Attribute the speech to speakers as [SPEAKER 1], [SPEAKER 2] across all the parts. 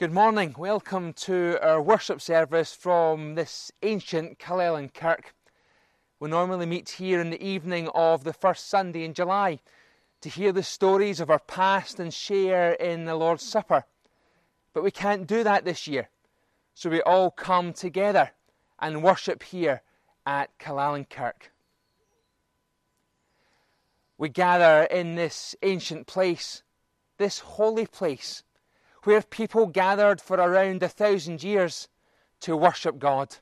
[SPEAKER 1] Good morning. Welcome to our worship service from this ancient Killellan Kirk. We normally meet here in the evening of the first Sunday in July to hear the stories of our past and share in the Lord's Supper. But we can't do that this year. So we all come together and worship here at Killellan Kirk. We gather in this ancient place, this holy place where people gathered for around a thousand years to worship God.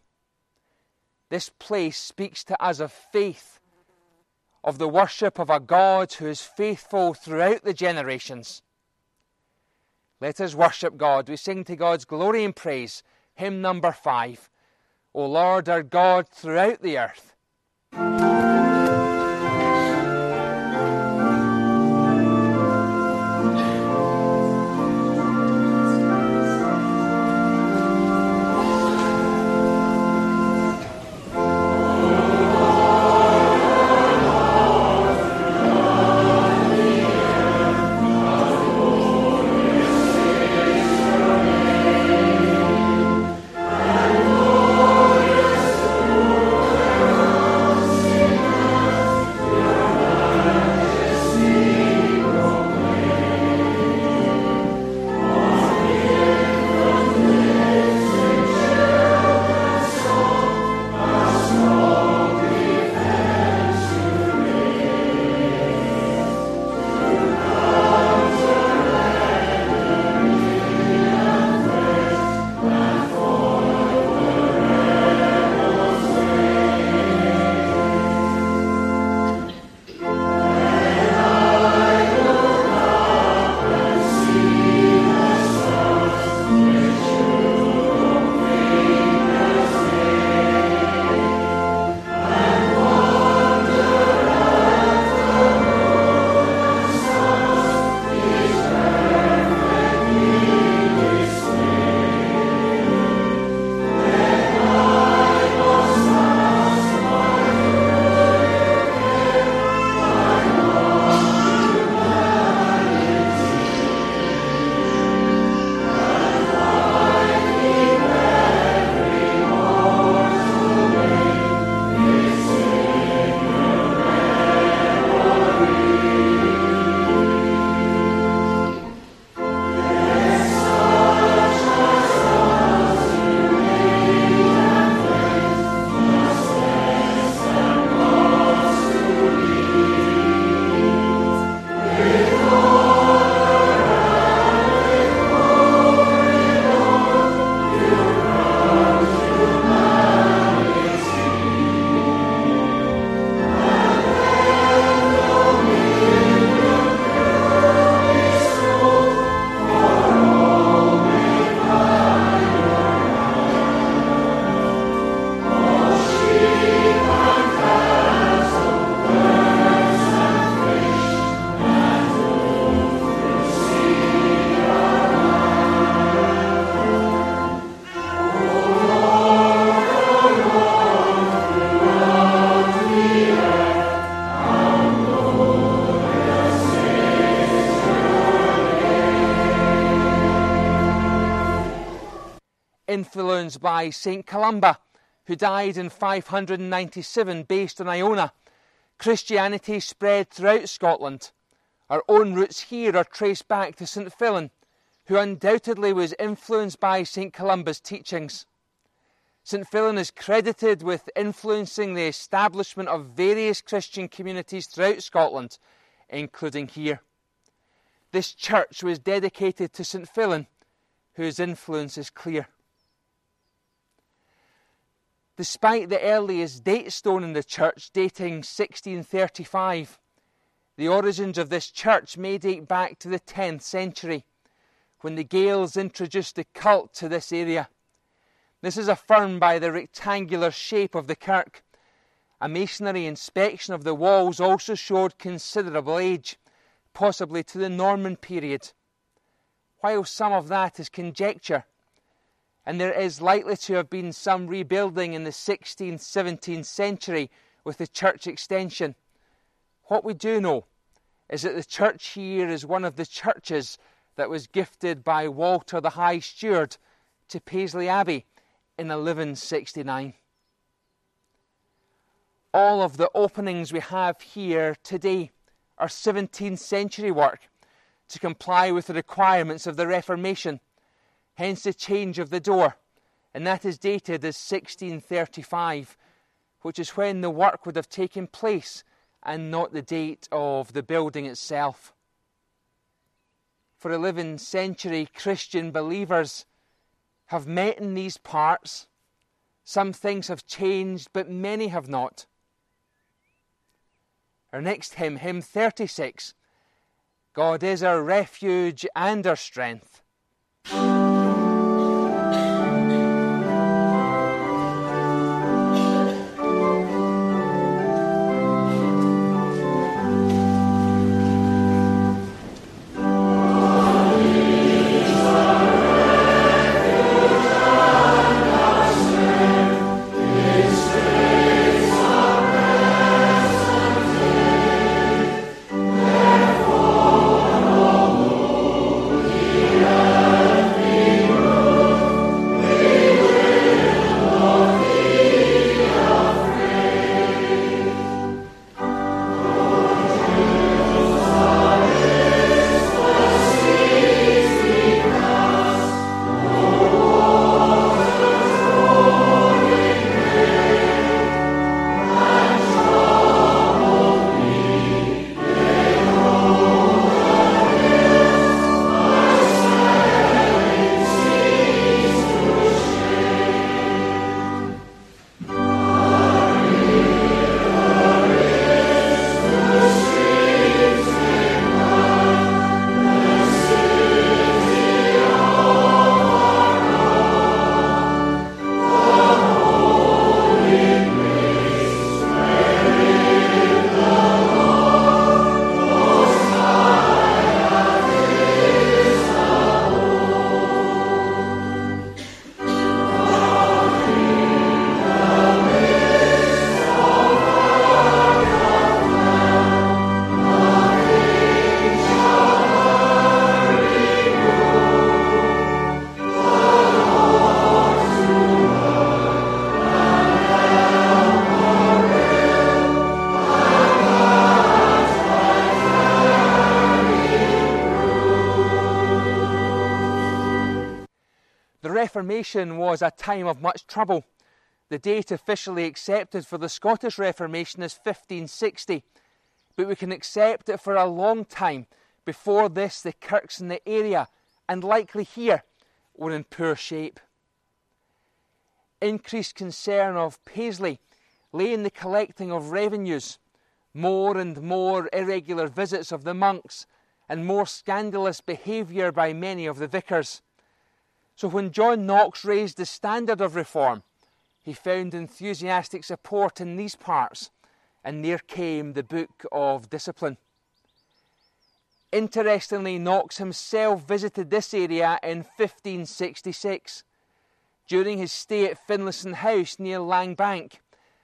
[SPEAKER 1] This place speaks to us of faith, of the worship of a God who is faithful throughout the generations. Let us worship God. We sing to God's glory and praise, hymn number five. O Lord our God throughout the earth. By St. Columba, who died in 597 based in Iona. Christianity spread throughout Scotland. Our own roots here are traced back to St. Fillan, who undoubtedly was influenced by St. Columba's teachings. St. Fillan is credited with influencing the establishment of various Christian communities throughout Scotland, including here. This church was dedicated to St. Fillan, whose influence is clear. Despite the earliest date stone in the church dating 1635, the origins of this church may date back to the 10th century, when the Gaels introduced the cult to this area. This is affirmed by the rectangular shape of the kirk. A masonry inspection of the walls also showed considerable age, possibly to the Norman period. While some of that is conjecture, and there is likely to have been some rebuilding in the 16th, 17th century with the church extension. What we do know is that the church here is one of the churches that was gifted by Walter the High Steward to Paisley Abbey in 1169. All of the openings we have here today are 17th century work to comply with the requirements of the Reformation, hence the change of the door, and that is dated as 1635, which is when the work would have taken place and not the date of the building itself. For 11th century Christian believers have met in these parts. Some things have changed, but many have not. Our next hymn, hymn 36 God is our refuge and our strength. Reformation was a time of much trouble. The date officially accepted for the Scottish Reformation is 1560, but we can accept it for a long time. Before this, the kirks in the area, and likely here, were in poor shape. Increased concern of Paisley lay in the collecting of revenues, more and more irregular visits of the monks, and more scandalous behaviour by many of the vicars. So when John Knox raised the standard of reform, he found enthusiastic support in these parts, and there came the Book of Discipline. Interestingly, Knox himself visited this area in 1566 during his stay at Finlaystone House near Langbank,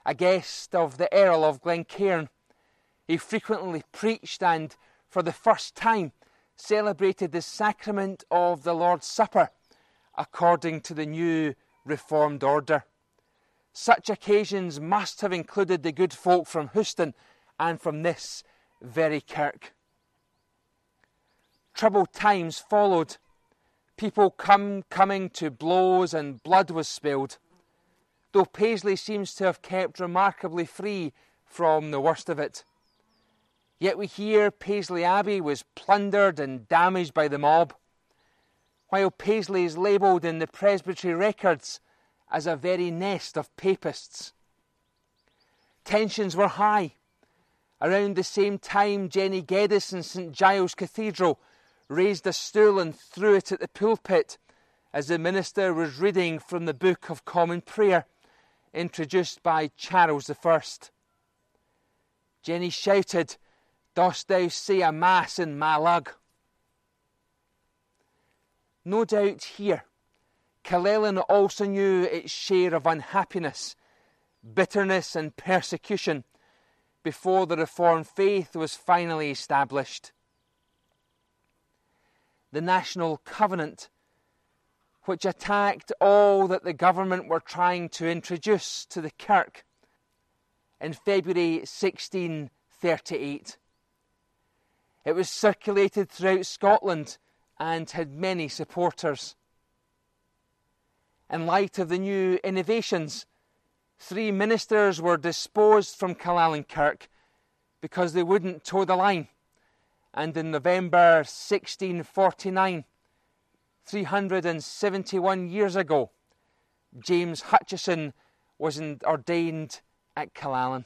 [SPEAKER 1] a guest of the Earl of Glencairn. He frequently preached and, for the first time, celebrated the sacrament of the Lord's Supper according to the new Reformed order. Such occasions must have included the good folk from Houston and from this very kirk. Troubled times followed. People come coming to blows and blood was spilled. Though Paisley seems to have kept remarkably free from the worst of it. Yet we hear Paisley Abbey was plundered and damaged by the mob while Paisley is labelled in the Presbytery records as a very nest of papists. Tensions were high. Around the same time, Jenny Geddes in St Giles Cathedral raised a stool and threw it at the pulpit as the minister was reading from the Book of Common Prayer, introduced by Charles I. Jenny shouted, Dost thou say a mass in my lug? No doubt here, Killellan also knew its share of unhappiness, bitterness, and persecution before the Reformed faith was finally established. the National Covenant, which attacked all that the government were trying to introduce to the Kirk in February 1638. It was circulated throughout Scotland and had many supporters. In light of the new innovations, three ministers were disposed from Killellan Kirk because they wouldn't toe the line. And in November 1649, 371 years ago, James Hutchison was ordained at Killellan.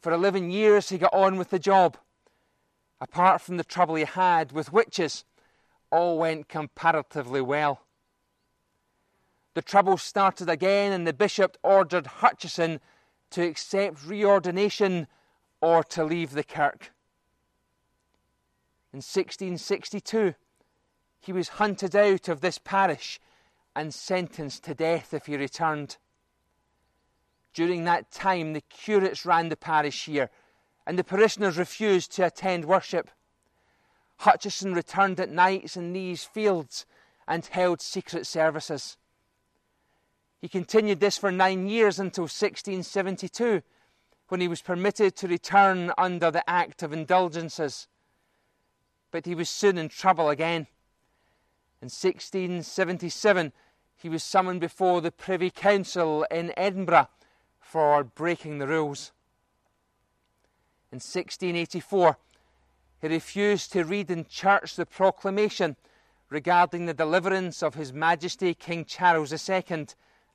[SPEAKER 1] For 11 years, he got on with the job. Apart from the trouble he had with witches, all went comparatively well. The trouble started again, and the bishop ordered Hutchison to accept reordination or to leave the kirk. In 1662, he was hunted out of this parish and sentenced to death if he returned. During that time, the curates ran the parish here, and the parishioners refused to attend worship. Hutcheson returned at nights in these fields and held secret services. He continued this for nine years until 1672, when he was permitted to return under the Act of Indulgences. But he was soon in trouble again. In 1677, he was summoned before the Privy Council in Edinburgh for breaking the rules. In 1684, he refused to read in church the proclamation regarding the deliverance of His Majesty King Charles II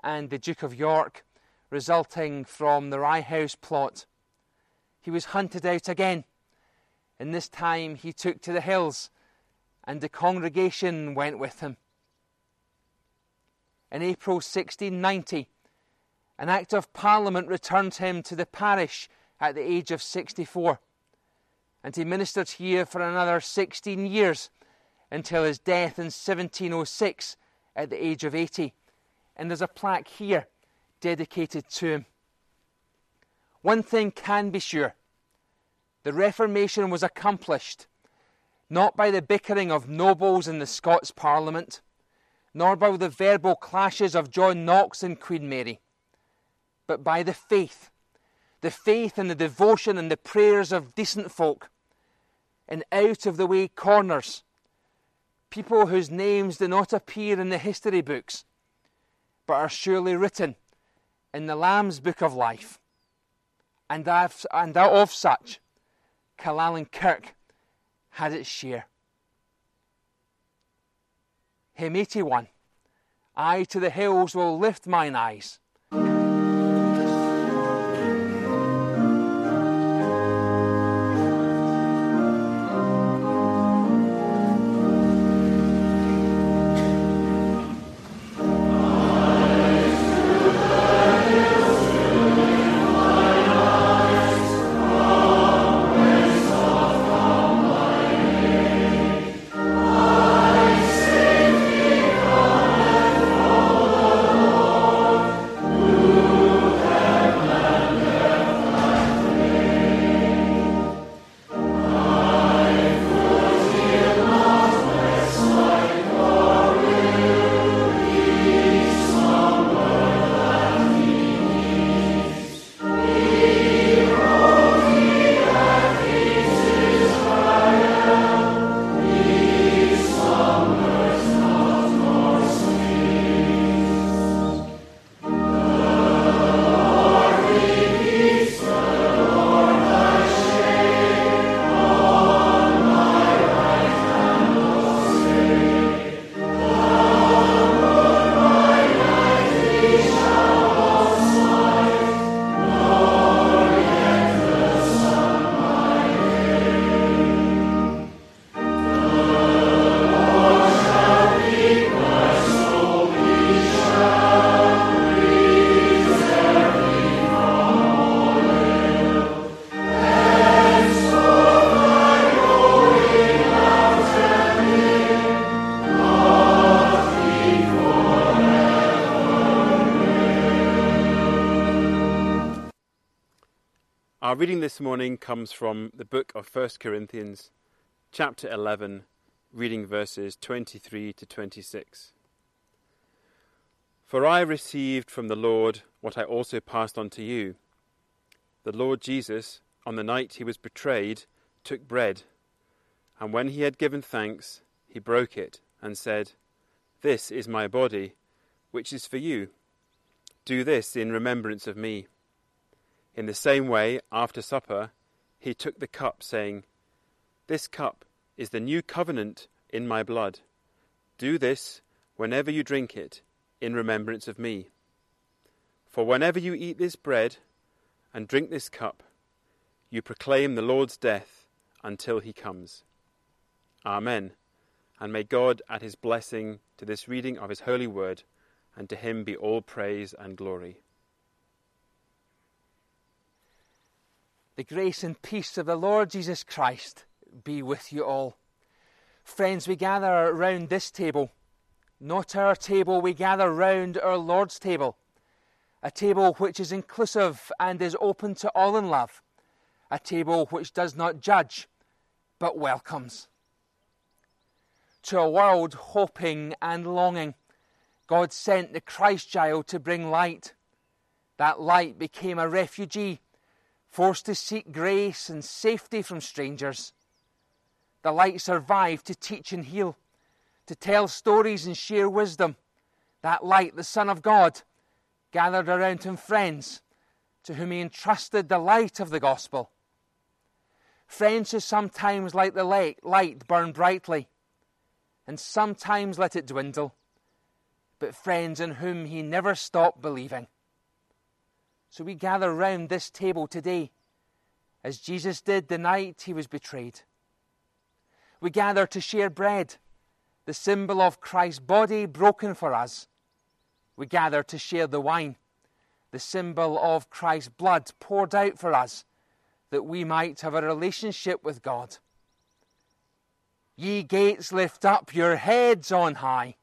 [SPEAKER 1] and the Duke of York, resulting from the Rye House plot. He was hunted out again, and this time he took to the hills, and the congregation went with him. In April 1690, an Act of Parliament returned him to the parish at the age of 64, and he ministered here for another 16 years until his death in 1706 at the age of 80 and there's a plaque here dedicated to him. One thing can be sure the Reformation was accomplished not by the bickering of nobles in the Scots Parliament, nor by the verbal clashes of John Knox and Queen Mary, but by the faith, the faith and the devotion and the prayers of decent folk, in out of the way corners, people whose names do not appear in the history books but are surely written in the Lamb's book of life. And, and of such, Killellan Kirk had its share. Hymn 81 I to the hills will lift mine eyes.
[SPEAKER 2] Reading this morning comes from the book of 1 Corinthians, chapter 11, reading verses 23 to 26. For I received from the Lord what I also passed on to you. The Lord Jesus, on the night he was betrayed, took bread, and when he had given thanks, he broke it, and said, This is my body, which is for you. Do this in remembrance of me. In the same way, after supper, he took the cup, saying, This cup is the new covenant in my blood. Do this whenever you drink it in remembrance of me. For whenever you eat this bread and drink this cup, you proclaim the Lord's death until he comes. Amen. And may God add his blessing to this reading of his holy word, and to him be all praise and glory.
[SPEAKER 1] The grace and peace of the Lord Jesus Christ be with you all. Friends, we gather around this table not our table, we gather round our Lord's table, a table which is inclusive and is open to all in love, a table which does not judge but welcomes. To a world hoping and longing, God sent the Christ child to bring light. That light became a refugee, forced to seek grace and safety from strangers. The light survived to teach and heal to tell stories and share wisdom. That light, the Son of God, gathered around him friends to whom he entrusted the light of the gospel. Friends who sometimes let the light burn brightly and sometimes let it dwindle, but friends in whom he never stopped believing. So we gather round this table today as Jesus did the night he was betrayed. We gather to share bread the symbol of Christ's body broken for us, we gather to share the wine, the symbol of Christ's blood poured out for us, that we might have a relationship with God. Ye gates, lift up your heads on high.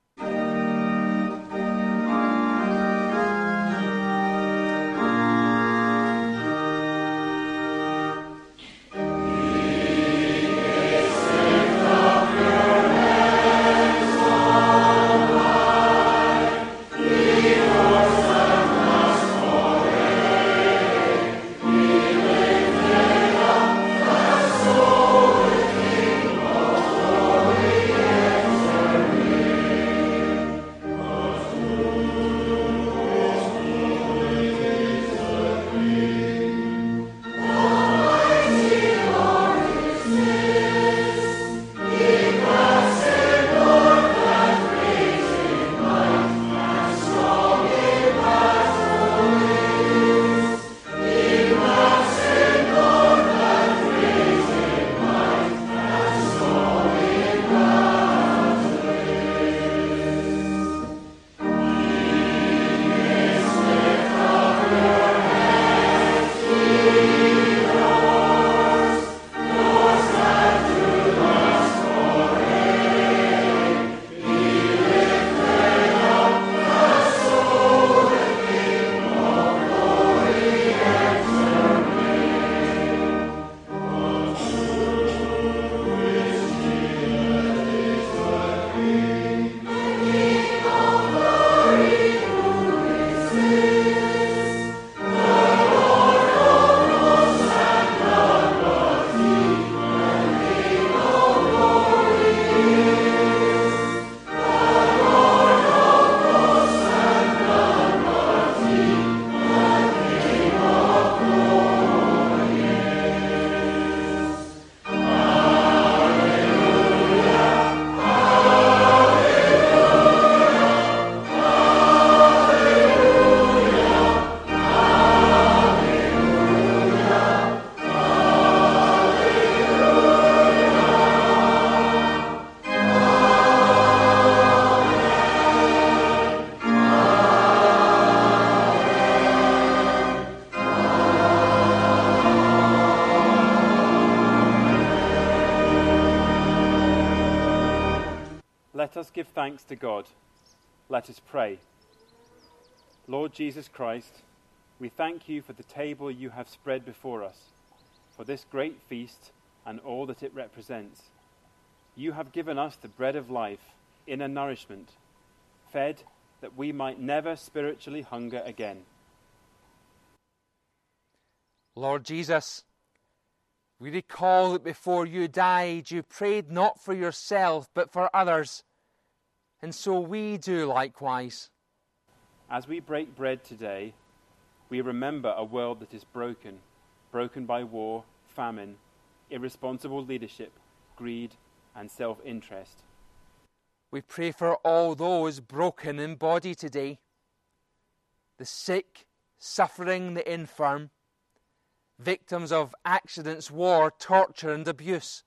[SPEAKER 2] Thanks to God. Let us pray. Lord Jesus Christ, we thank you for the table you have spread before us, for this great feast and all that it represents. You have given us the bread of life, inner nourishment, fed that we might never spiritually hunger again.
[SPEAKER 1] Lord Jesus, we recall that before you died, you prayed not for yourself, but for others. And so we do likewise.
[SPEAKER 2] As we break bread today, we remember a world that is broken, broken by war, famine, irresponsible leadership, greed, and self interest.
[SPEAKER 1] We pray for all those broken in body today the sick, suffering, the infirm, victims of accidents, war, torture, and abuse.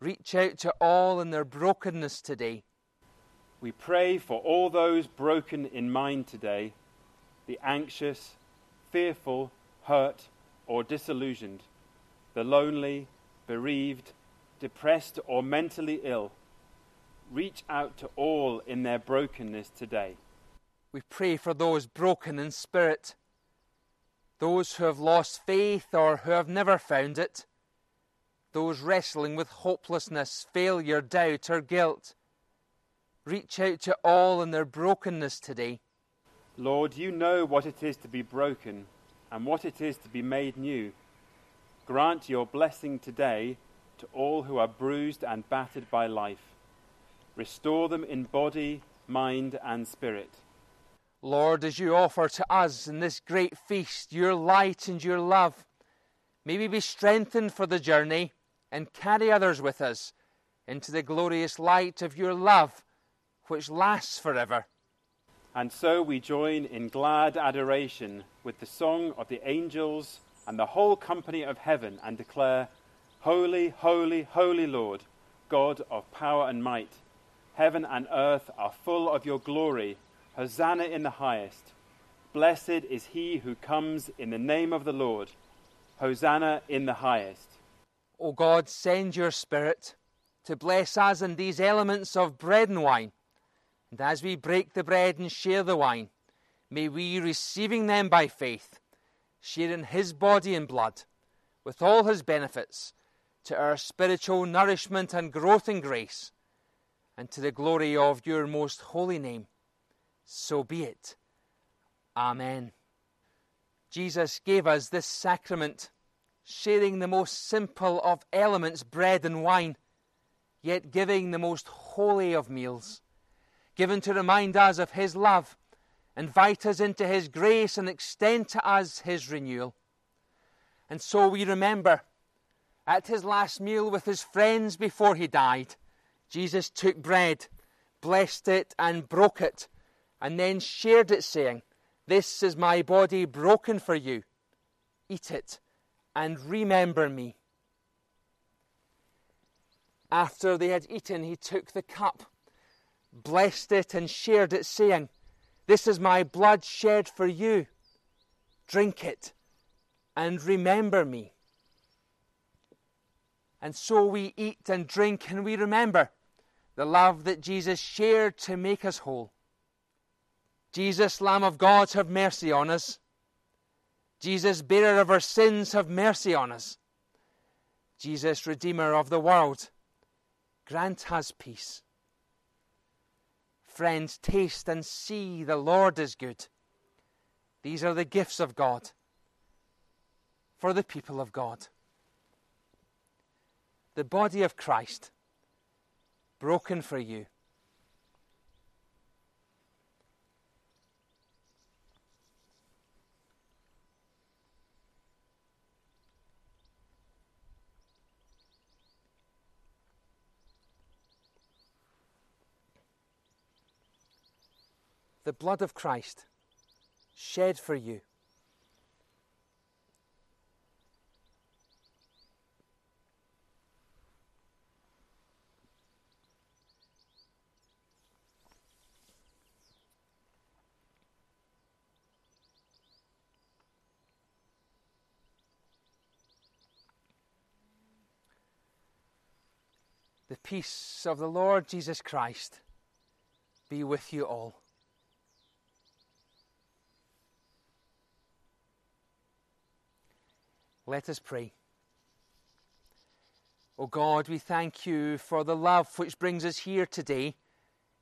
[SPEAKER 1] Reach out to all in their brokenness today.
[SPEAKER 2] We pray for all those broken in mind today, the anxious, fearful, hurt, or disillusioned, the lonely, bereaved, depressed, or mentally ill. Reach out to all in their brokenness today.
[SPEAKER 1] We pray for those broken in spirit, those who have lost faith or who have never found it, those wrestling with hopelessness, failure, doubt, or guilt. Reach out to all in their brokenness today.
[SPEAKER 2] Lord, you know what it is to be broken and what it is to be made new. Grant your blessing today to all who are bruised and battered by life. Restore them in body, mind, and spirit.
[SPEAKER 1] Lord, as you offer to us in this great feast your light and your love, may we be strengthened for the journey and carry others with us into the glorious light of your love, which lasts forever.
[SPEAKER 2] And so we join in glad adoration with the song of the angels and the whole company of heaven and declare, Holy, holy, holy Lord, God of power and might. Heaven and earth are full of your glory. Hosanna in the highest. Blessed is he who comes in the name of the Lord. Hosanna in the highest.
[SPEAKER 1] O God, send your Spirit to bless us in these elements of bread and wine. And as we break the bread and share the wine, may we, receiving them by faith, share in his body and blood, with all his benefits, to our spiritual nourishment and growth in grace, and to the glory of your most holy name. So be it. Amen. Jesus gave us this sacrament, sharing the most simple of elements, bread and wine, yet giving the most holy of meals, given to remind us of his love, invite us into his grace, and extend to us his renewal. And so we remember at his last meal with his friends before he died, Jesus took bread, blessed it, and broke it, and then shared it, saying, This is my body broken for you. Eat it and remember me. After they had eaten, he took the cup, blessed it, and shared it, saying, This is my blood shed for you. Drink it and remember me. And so we eat and drink and we remember the love that Jesus shared to make us whole. Jesus, Lamb of God, have mercy on us. Jesus, bearer of our sins, have mercy on us. Jesus, Redeemer of the world, grant us peace. Friends, taste and see the Lord is good. These are the gifts of God for the people of God. The body of Christ, broken for you. The blood of Christ shed for you. The peace of the Lord Jesus Christ be with you all. Let us pray. O God, we thank you for the love which brings us here today,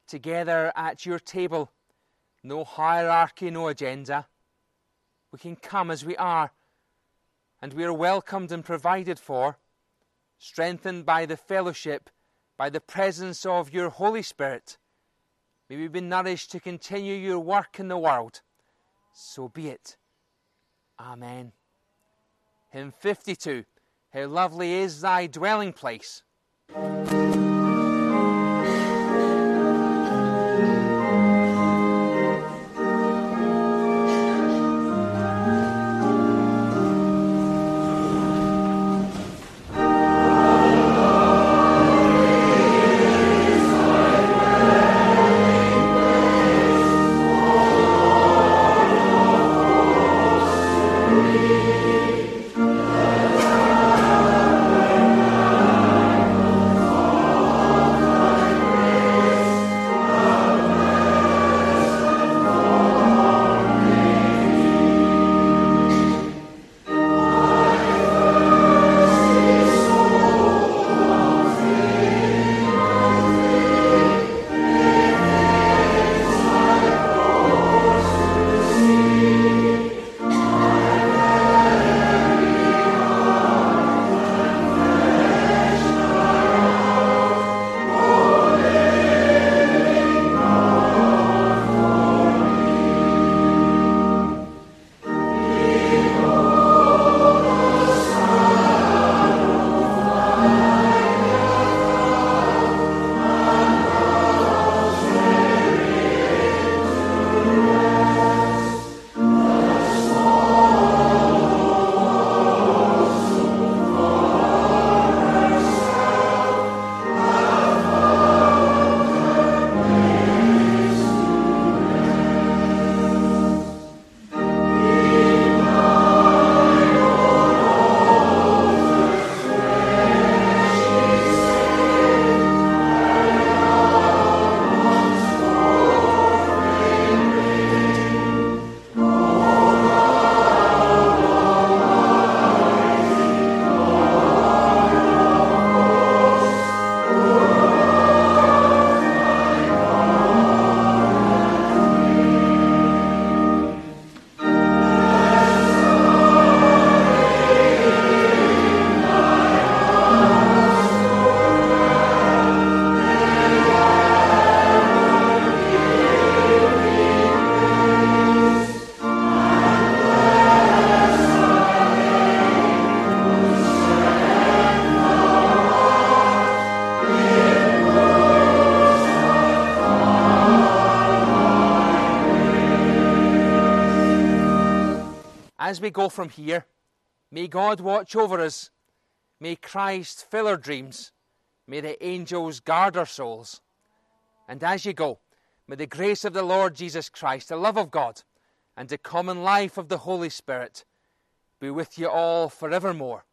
[SPEAKER 1] together at your table. No hierarchy, no agenda. We can come as we are, and we are welcomed and provided for, strengthened by the fellowship, by the presence of your Holy Spirit. May we be nourished to continue your work in the world. So be it. Amen. Hymn 52 How lovely is thy dwelling place! Go from here, may God watch over us. May Christ fill our dreams. May the angels guard our souls. And as you go, may the grace of the Lord Jesus Christ, the love of God, and the common life of the Holy Spirit be with you all forevermore.